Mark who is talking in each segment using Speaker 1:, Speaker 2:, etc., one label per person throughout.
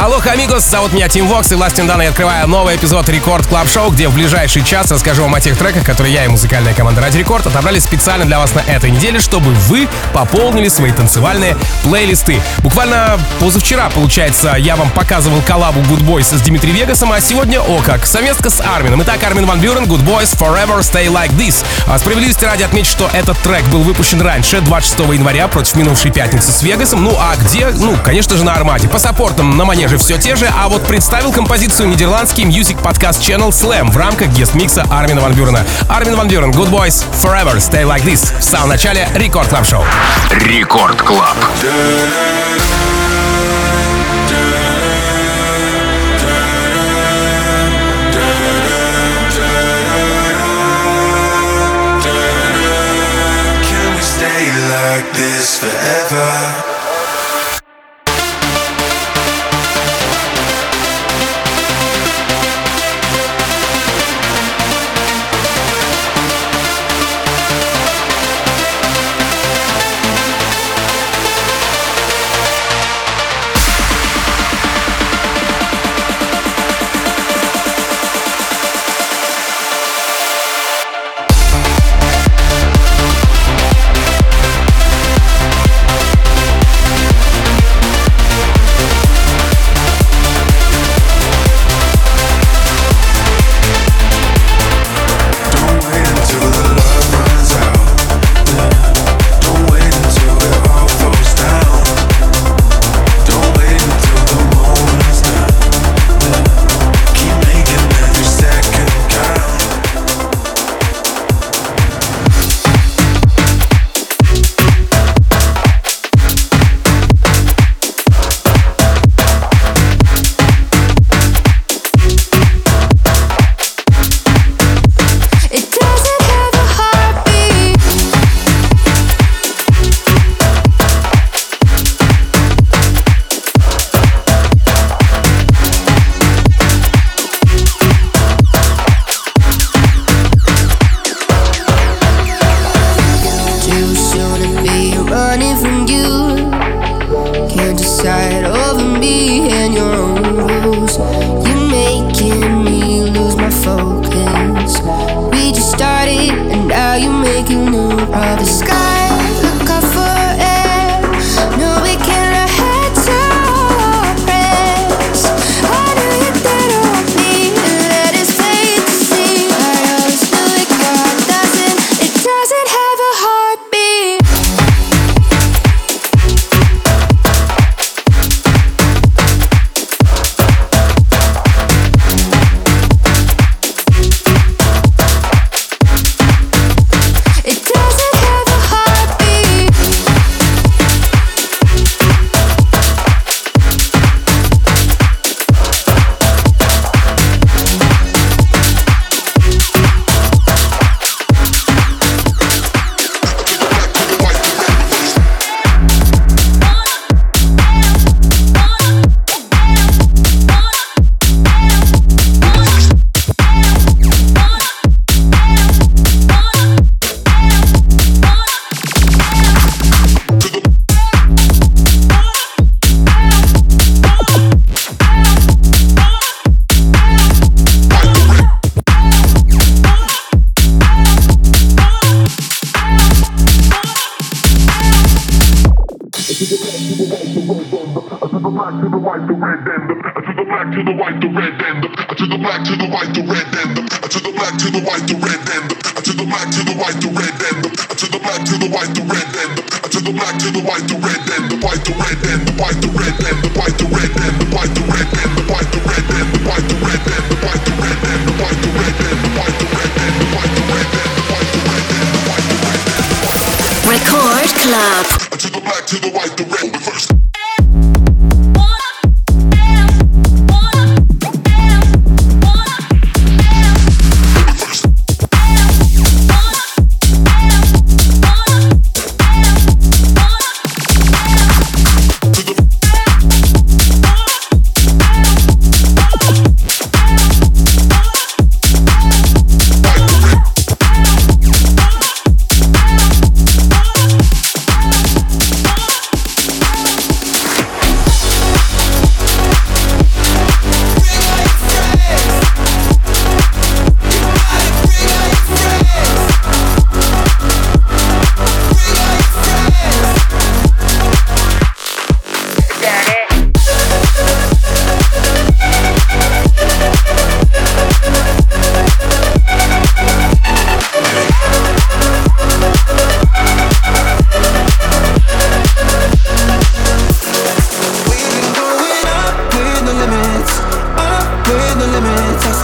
Speaker 1: Алло, амигос, зовут меня Тим Вокс, и властью данной открываю новый эпизод Record Club Show, где в ближайший час расскажу вам о тех треках, которые я и музыкальная команда Ради Рекорд отобрали специально для вас на этой неделе, чтобы вы пополнили свои танцевальные плейлисты. Буквально позавчера, получается, я вам показывал коллабу Good Boys с Дмитрием Вегасом, а сегодня, о как, совместка с Армином. Итак, Армин Ван Бюрен, Good Boys, Forever Stay Like This. А справедливости ради отметить, что этот трек был выпущен раньше, 26 января, против минувшей пятницы с Вегасом. Ну а где? Ну, конечно же, на Армаде. По саппортам на манеже все те же, а вот представил композицию нидерландский Music Podcast Channel Slam в рамках guest-микса Армина Ван Бюрена. Армин Ван Бюрен, Good Boys, Forever, Stay Like This. В самом начале
Speaker 2: Record Club
Speaker 3: Show. Record Club. Like this forever?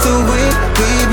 Speaker 3: The
Speaker 4: way we've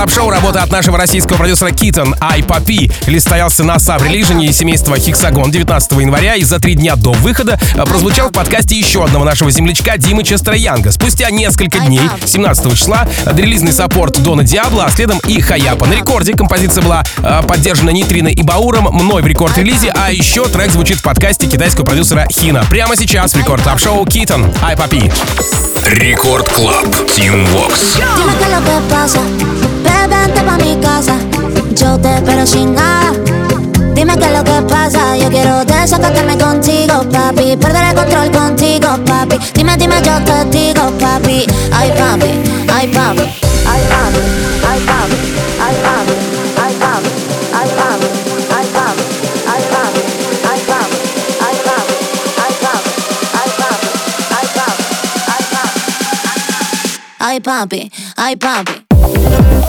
Speaker 1: очереди в Рекорд Клаб Шоу работа от нашего российского продюсера Китон Ай Папи. Лист стоялся на Саб Релижине семейства Хексагон 19 января и за три дня до выхода а, прозвучал в подкасте еще одного нашего землячка Димы Честера Янга. Спустя несколько дней, 17 числа, релизный саппорт Дона Диабло, а следом и Хаяпа. На рекорде композиция была а, поддержана Нитриной и Бауром, мной в рекорд-релизе, а еще трек звучит в подкасте китайского продюсера Хина. Прямо сейчас в Рекорд Клаб Шоу Китон Ай Папи.
Speaker 5: Рекорд Клаб. Тим Вокс.
Speaker 6: Dime qué es lo que pasa, vente pa' mi casa, yo te espero sin nada. Dime qué es lo que pasa, yo quiero desacatarme contigo, papi, perder el control contigo, papi. Dime, dime, yo te digo, papi, papi, ay papi, ay papi, ay papi, ay papi, ay papi, ay papi, ay papi, papi, ay papi, ay papi, ay papi, ay papi, ay papi, ay papi, ay papi.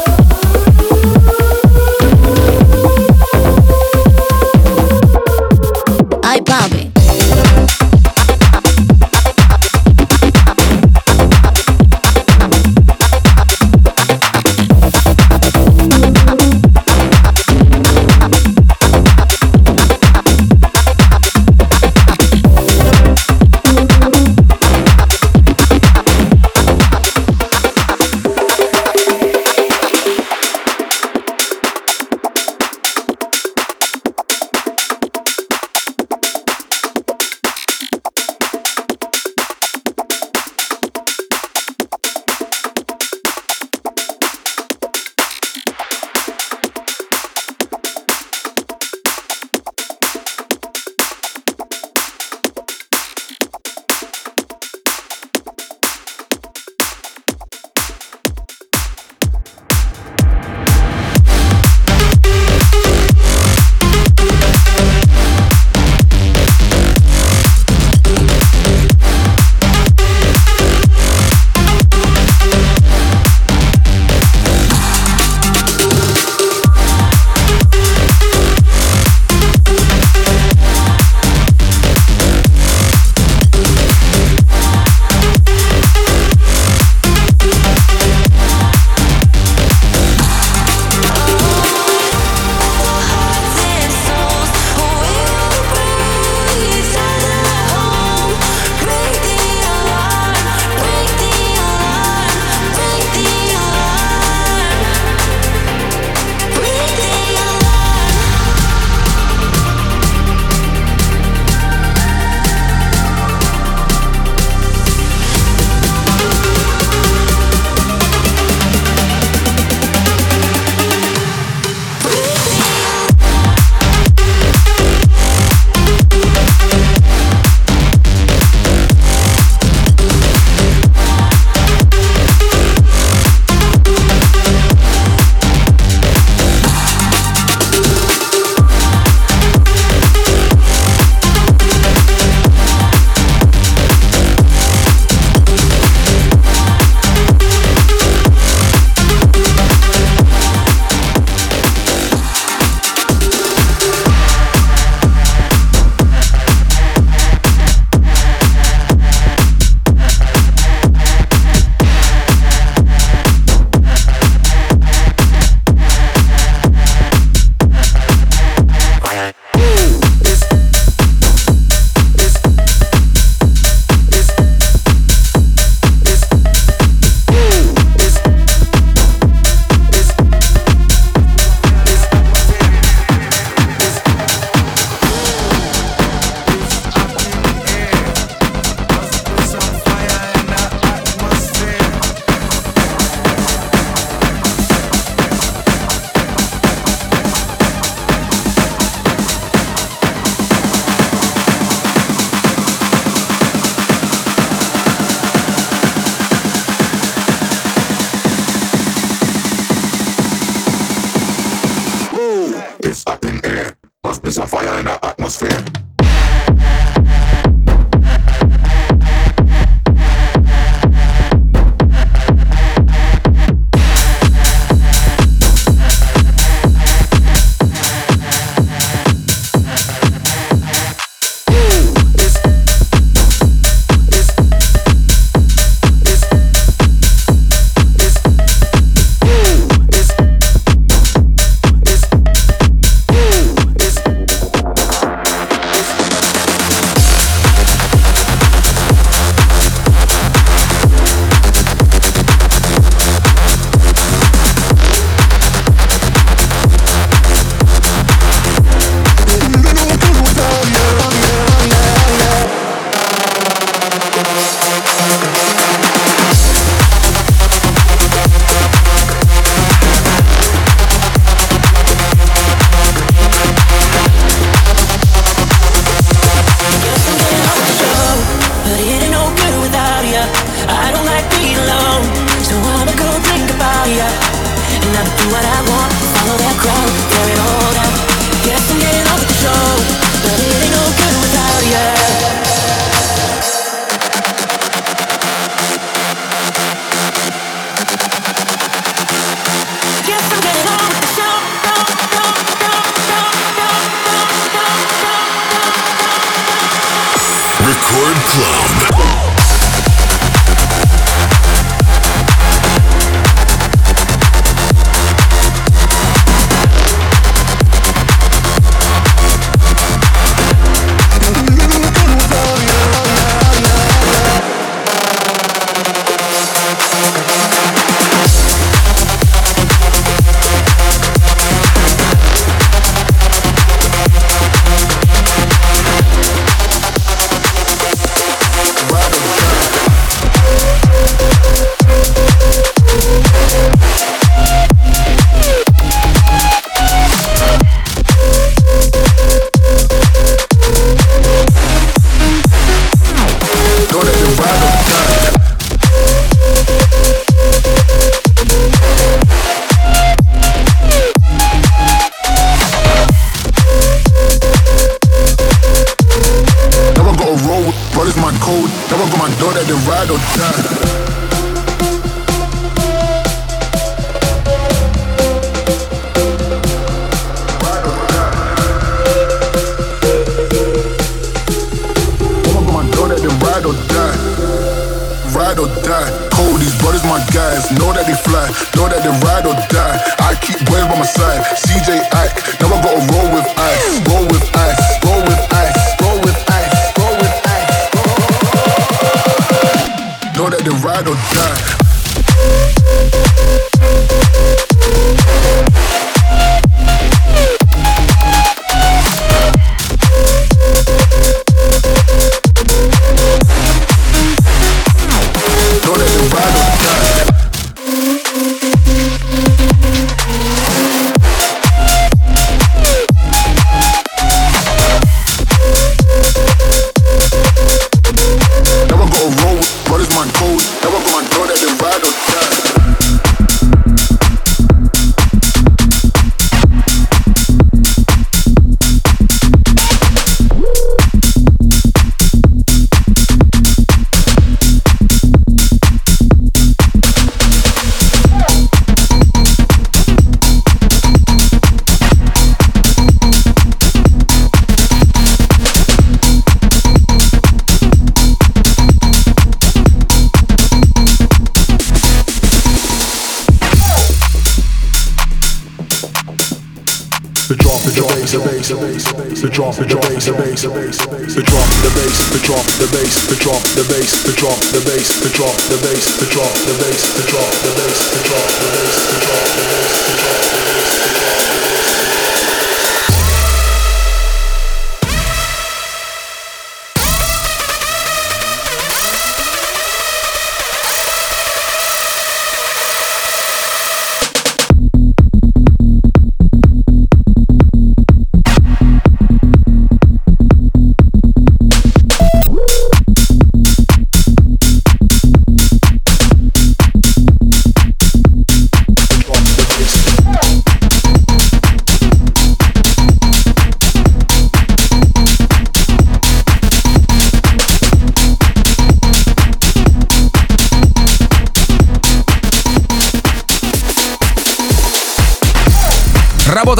Speaker 6: bass, the drop, the
Speaker 1: bass,
Speaker 7: the drop, the bass, the drop, the bass, the drop, the bass, the drop, the bass, the drop, the bass, the drop, the bass, the drop, the bass, the drop, the bass, the drop.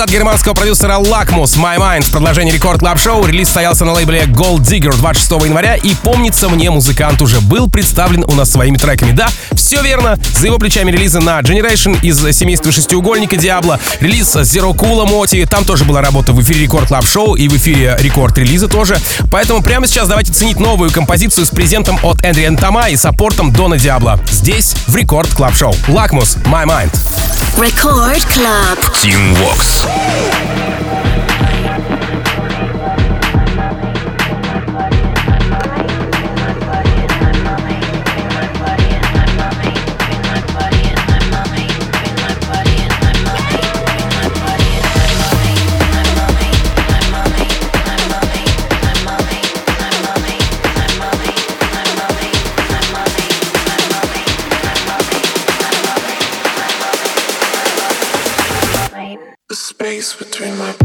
Speaker 1: От германского продюсера Lacmus My Mind в продолжении Record Club Show. Релиз состоялся на лейбле Gold Digger 26 января. И помнится мне, музыкант уже был представлен у нас своими треками. Да, все верно. За его плечами релизы на Generation из семейства шестиугольника Диабло. Релиз Zero Cool MOTi. Там тоже была работа в эфире Record Club Show и в эфире Рекорд релиза тоже. Поэтому прямо сейчас давайте ценить новую композицию с презентом от Эндриан Тома и саппортом Дона Диабло. Здесь в Record Club Show. Lacmus My Mind.
Speaker 6: Record Club.
Speaker 5: Team Vox. Yeah.
Speaker 8: space between my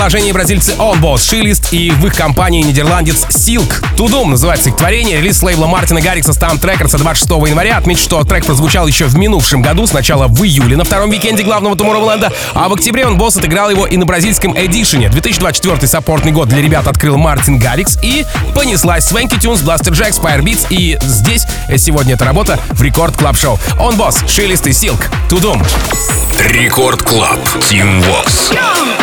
Speaker 1: Club Show и в продолжении бразильцы Öwnboss, Schillist и в их компании нидерландец Silk. Тудум называется их творение, релиз лейбла Мартина Гаррикса STMPD Records 26 января. Отмечу, что трек прозвучал еще в минувшем году, сначала в июле на втором викенде главного Tomorrowland, а в октябре Öwnboss отыграл его и на бразильском edition е. 2024 саппортный год для ребят открыл Мартин Гаррикс и понеслась Swanky Tunes, Blasterjaxx, Firebeatz и здесь сегодня эта работа в Record Club Show. Öwnboss, Schillist и Silk. Тудум.
Speaker 5: Рекорд Клаб. Team Vox.
Speaker 9: Come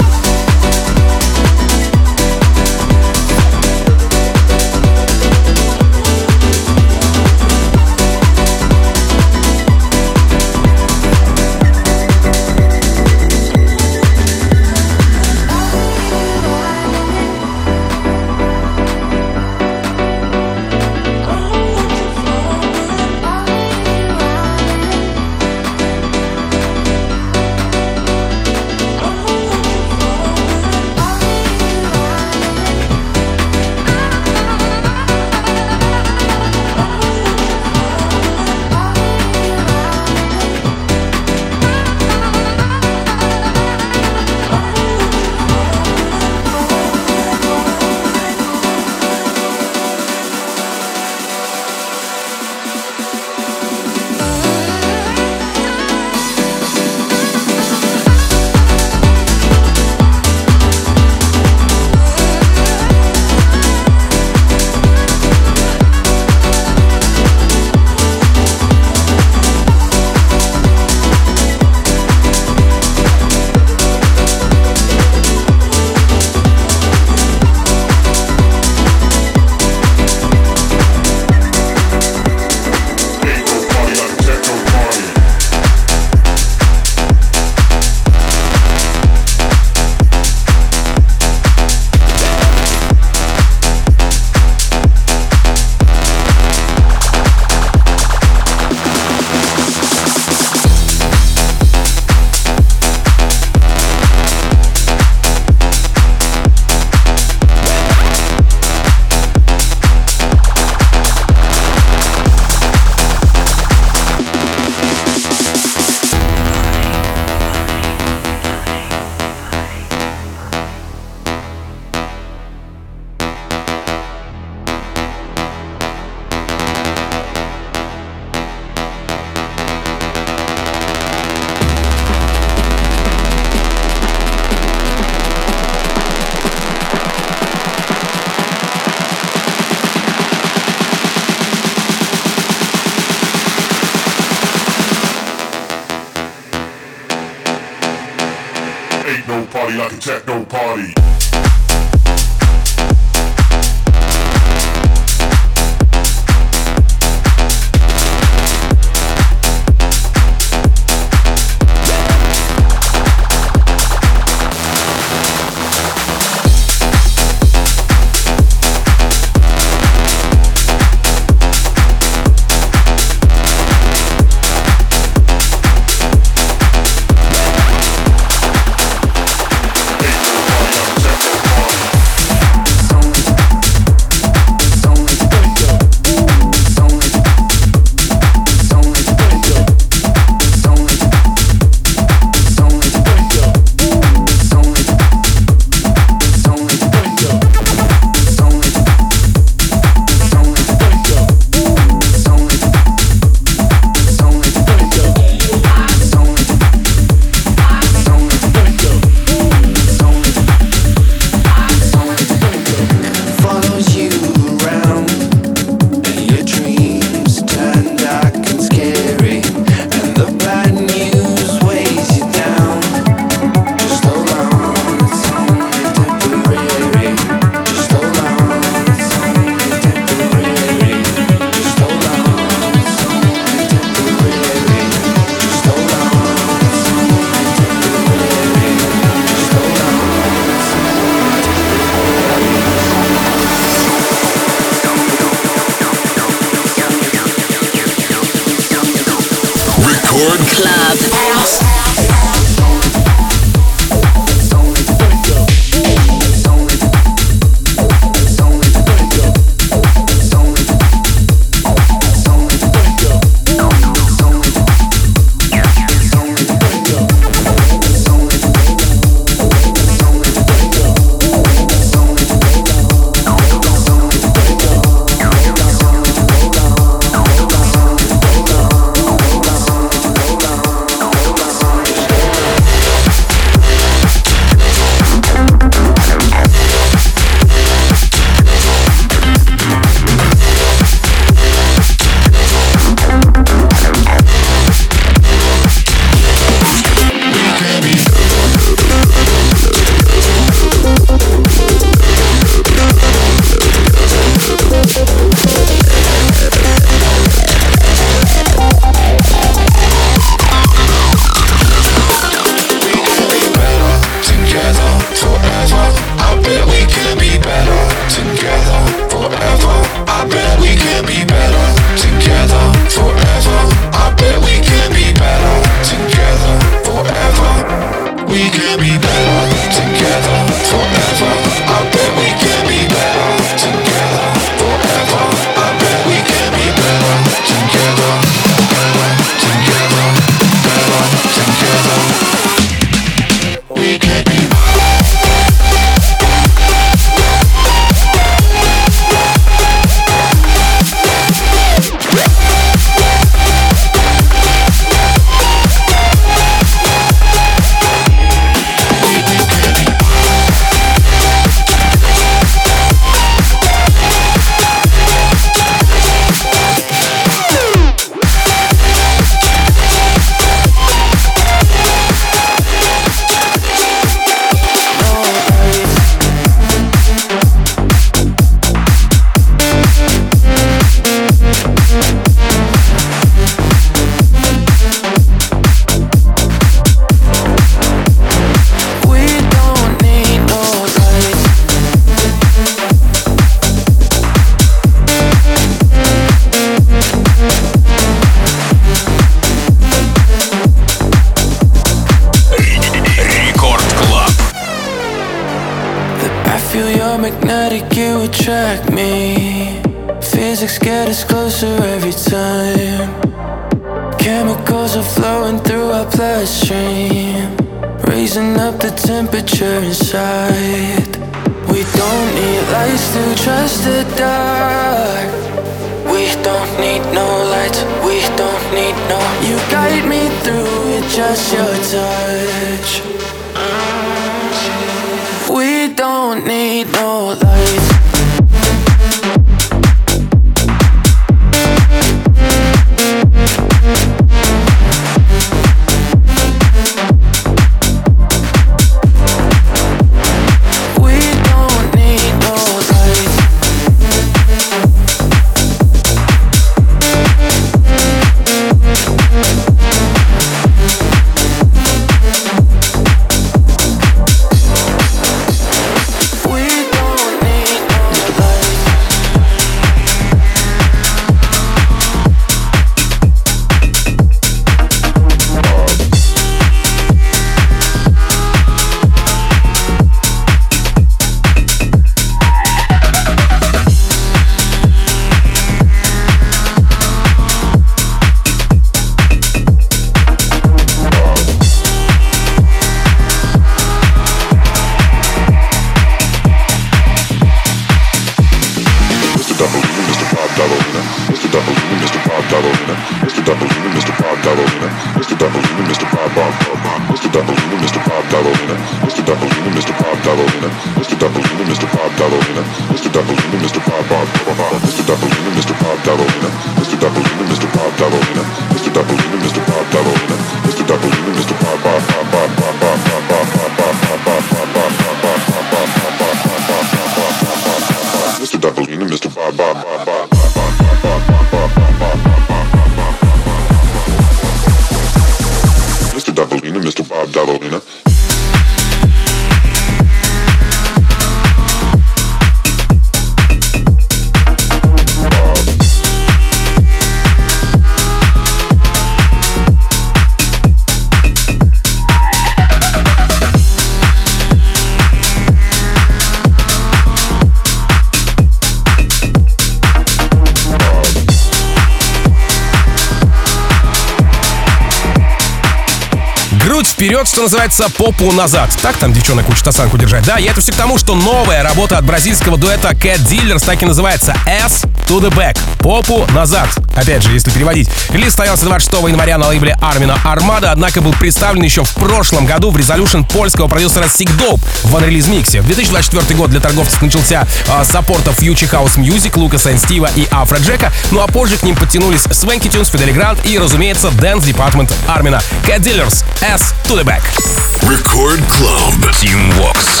Speaker 1: вперед, что называется, попу назад. Так там девчонок учат осанку держать, да? И это все к тому, что новая работа от бразильского дуэта Cat Dealers так и называется S to the back. Попу назад. Опять же, если переводить. Релиз состоялся 26 января на лейбле Армина Армада, однако был представлен еще в прошлом году в Resolution польского продюсера Unrelease миксе. В 2024 год для торговцев начался а, с саппорта Future House Music, Лукаса Стива и Афро Джека, ну а позже к ним подтянулись Свенки Тюнс, Фидели Грант и, разумеется, Dance Department Армина. Cat Dealers, S to the back.
Speaker 5: Record Club. Team Vox.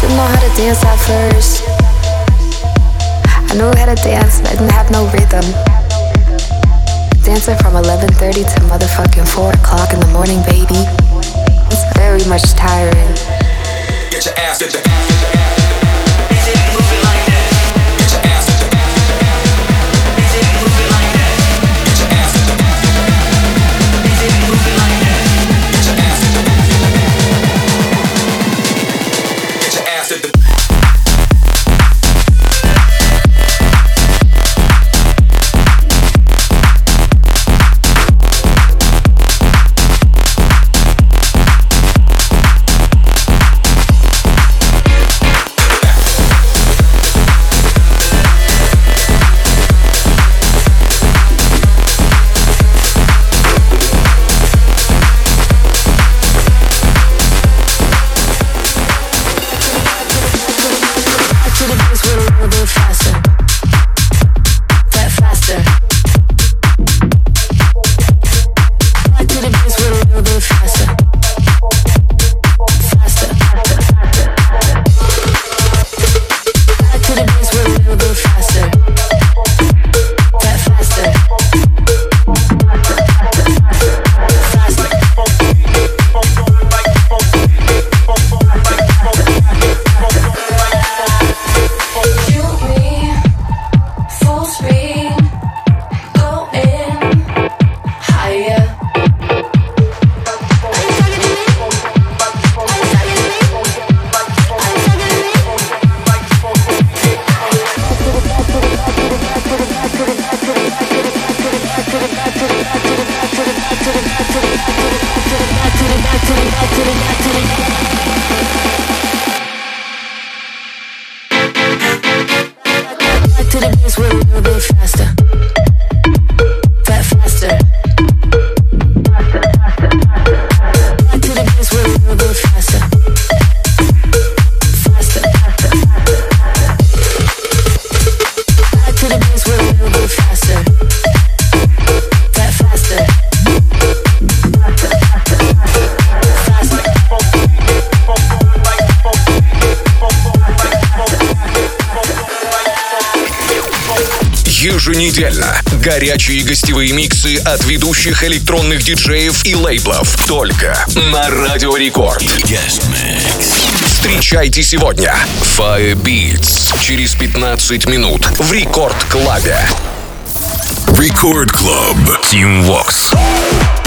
Speaker 10: Didn't know how to dance at first. I knew how to dance, but I didn't have no rhythm. Dancing from 11:30 to motherfucking 4 o'clock in the morning, baby. It's very much tiring.
Speaker 5: Get your ass, get your ass, get your ass. От ведущих электронных диджеев и лейблов. Только на Радио Рекорд. Встречайте сегодня Firebeatz через 15 минут в Record Club
Speaker 11: е. Record Club. Tim
Speaker 1: Vox.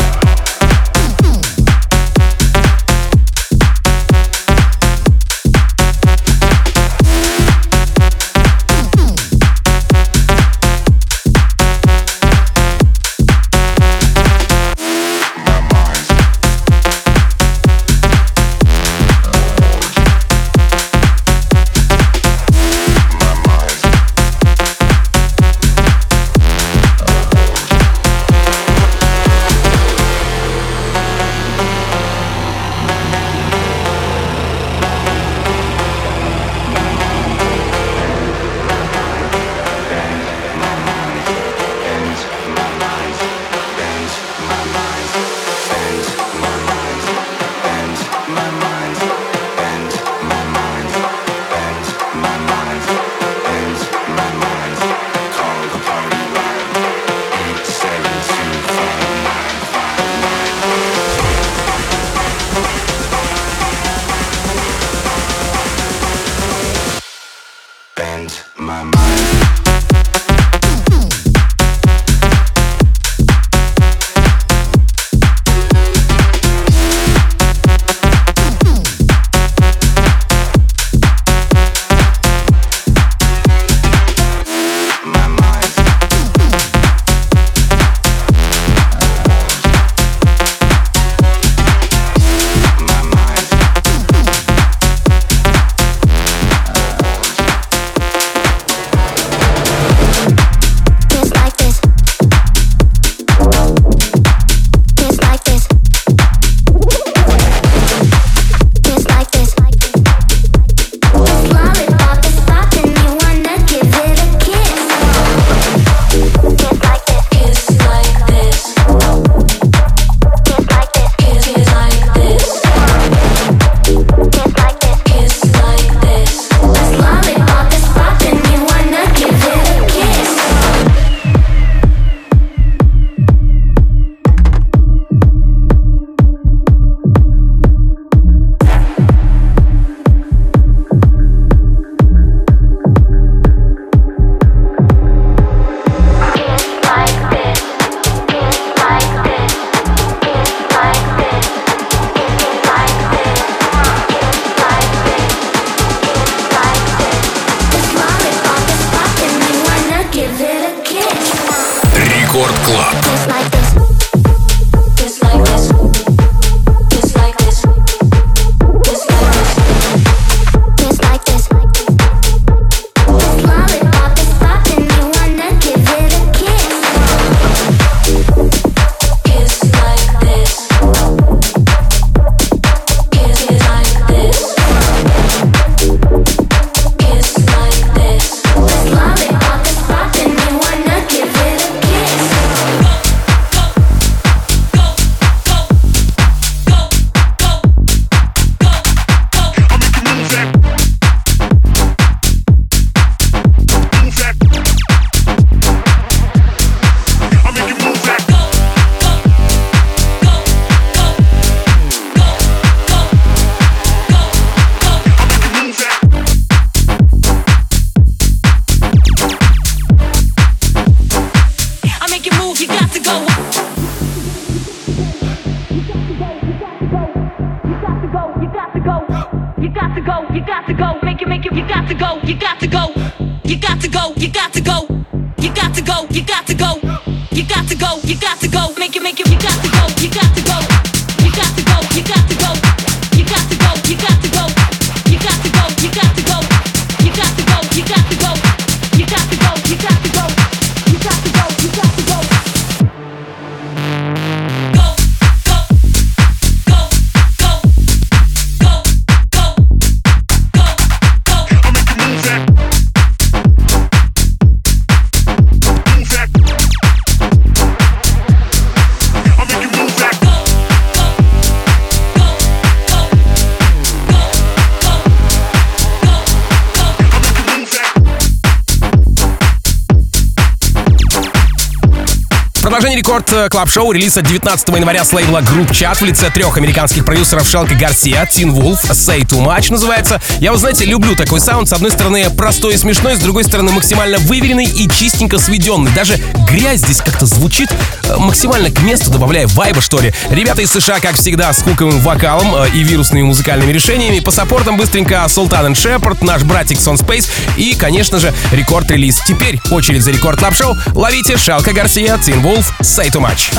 Speaker 1: Рекорд э, Club Show релиз от 19 января с лейбла Group Chat в лице трех американских продюсеров Шелка Гарсия, Teen Wolf, Say Too Much называется. Я, вы знаете, люблю такой саунд. С одной стороны, простой и смешной, с другой стороны, максимально выверенный и чистенько сведенный. Даже грязь здесь как-то звучит э, максимально к месту, добавляя вайба, что ли. Ребята из США, как всегда, с хуковым вокалом э, и вирусными музыкальными решениями. По саппортам быстренько Султан Шепард, наш братик Сон Space и, конечно же, рекорд-релиз. Теперь очередь за Record Club Show Ловите Шелка Гарсия, Teen Wolf, Say play too much.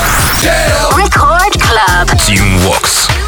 Speaker 11: Record Club.
Speaker 5: Team
Speaker 12: Walks.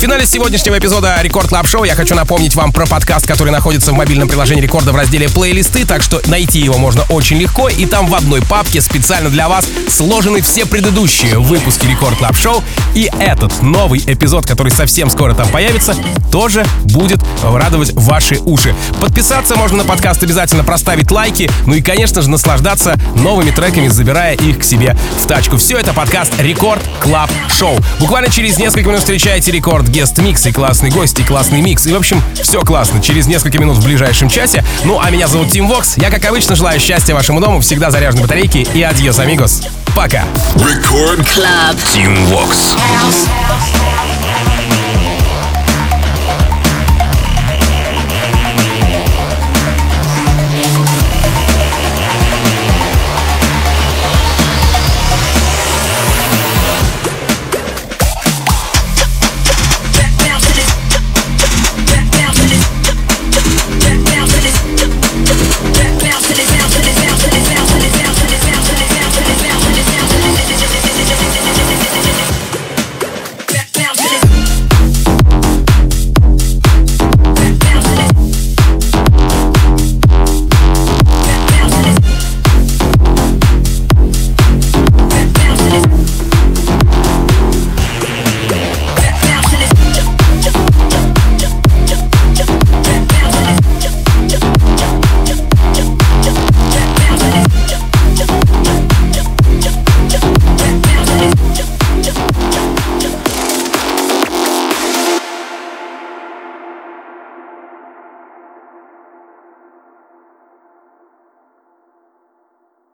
Speaker 1: В финале сегодняшнего эпизода Record Club Show я хочу напомнить вам про подкаст, который находится в мобильном приложении Рекорда в разделе плейлисты, так что найти его можно очень легко, и там в одной папке специально для вас сложены все предыдущие выпуски Record Club Show, и этот новый эпизод, который совсем скоро там появится, тоже будет радовать ваши уши. Подписаться можно на подкаст, обязательно проставить лайки, ну и, конечно же, наслаждаться новыми треками, забирая их к себе в тачку. Все это подкаст Record Club Show. Буквально через несколько минут встречаете Record Guest Mix и классный гость, и классный микс. И, в общем, все классно. Через несколько минут в ближайшем часе. Ну, а меня зовут Тим Вокс. Я, как обычно, желаю счастья вашему дому, всегда заряженной батарейки и адьос, амигос. Пока.
Speaker 5: Record
Speaker 12: Club.
Speaker 2: Team Vox.
Speaker 12: House.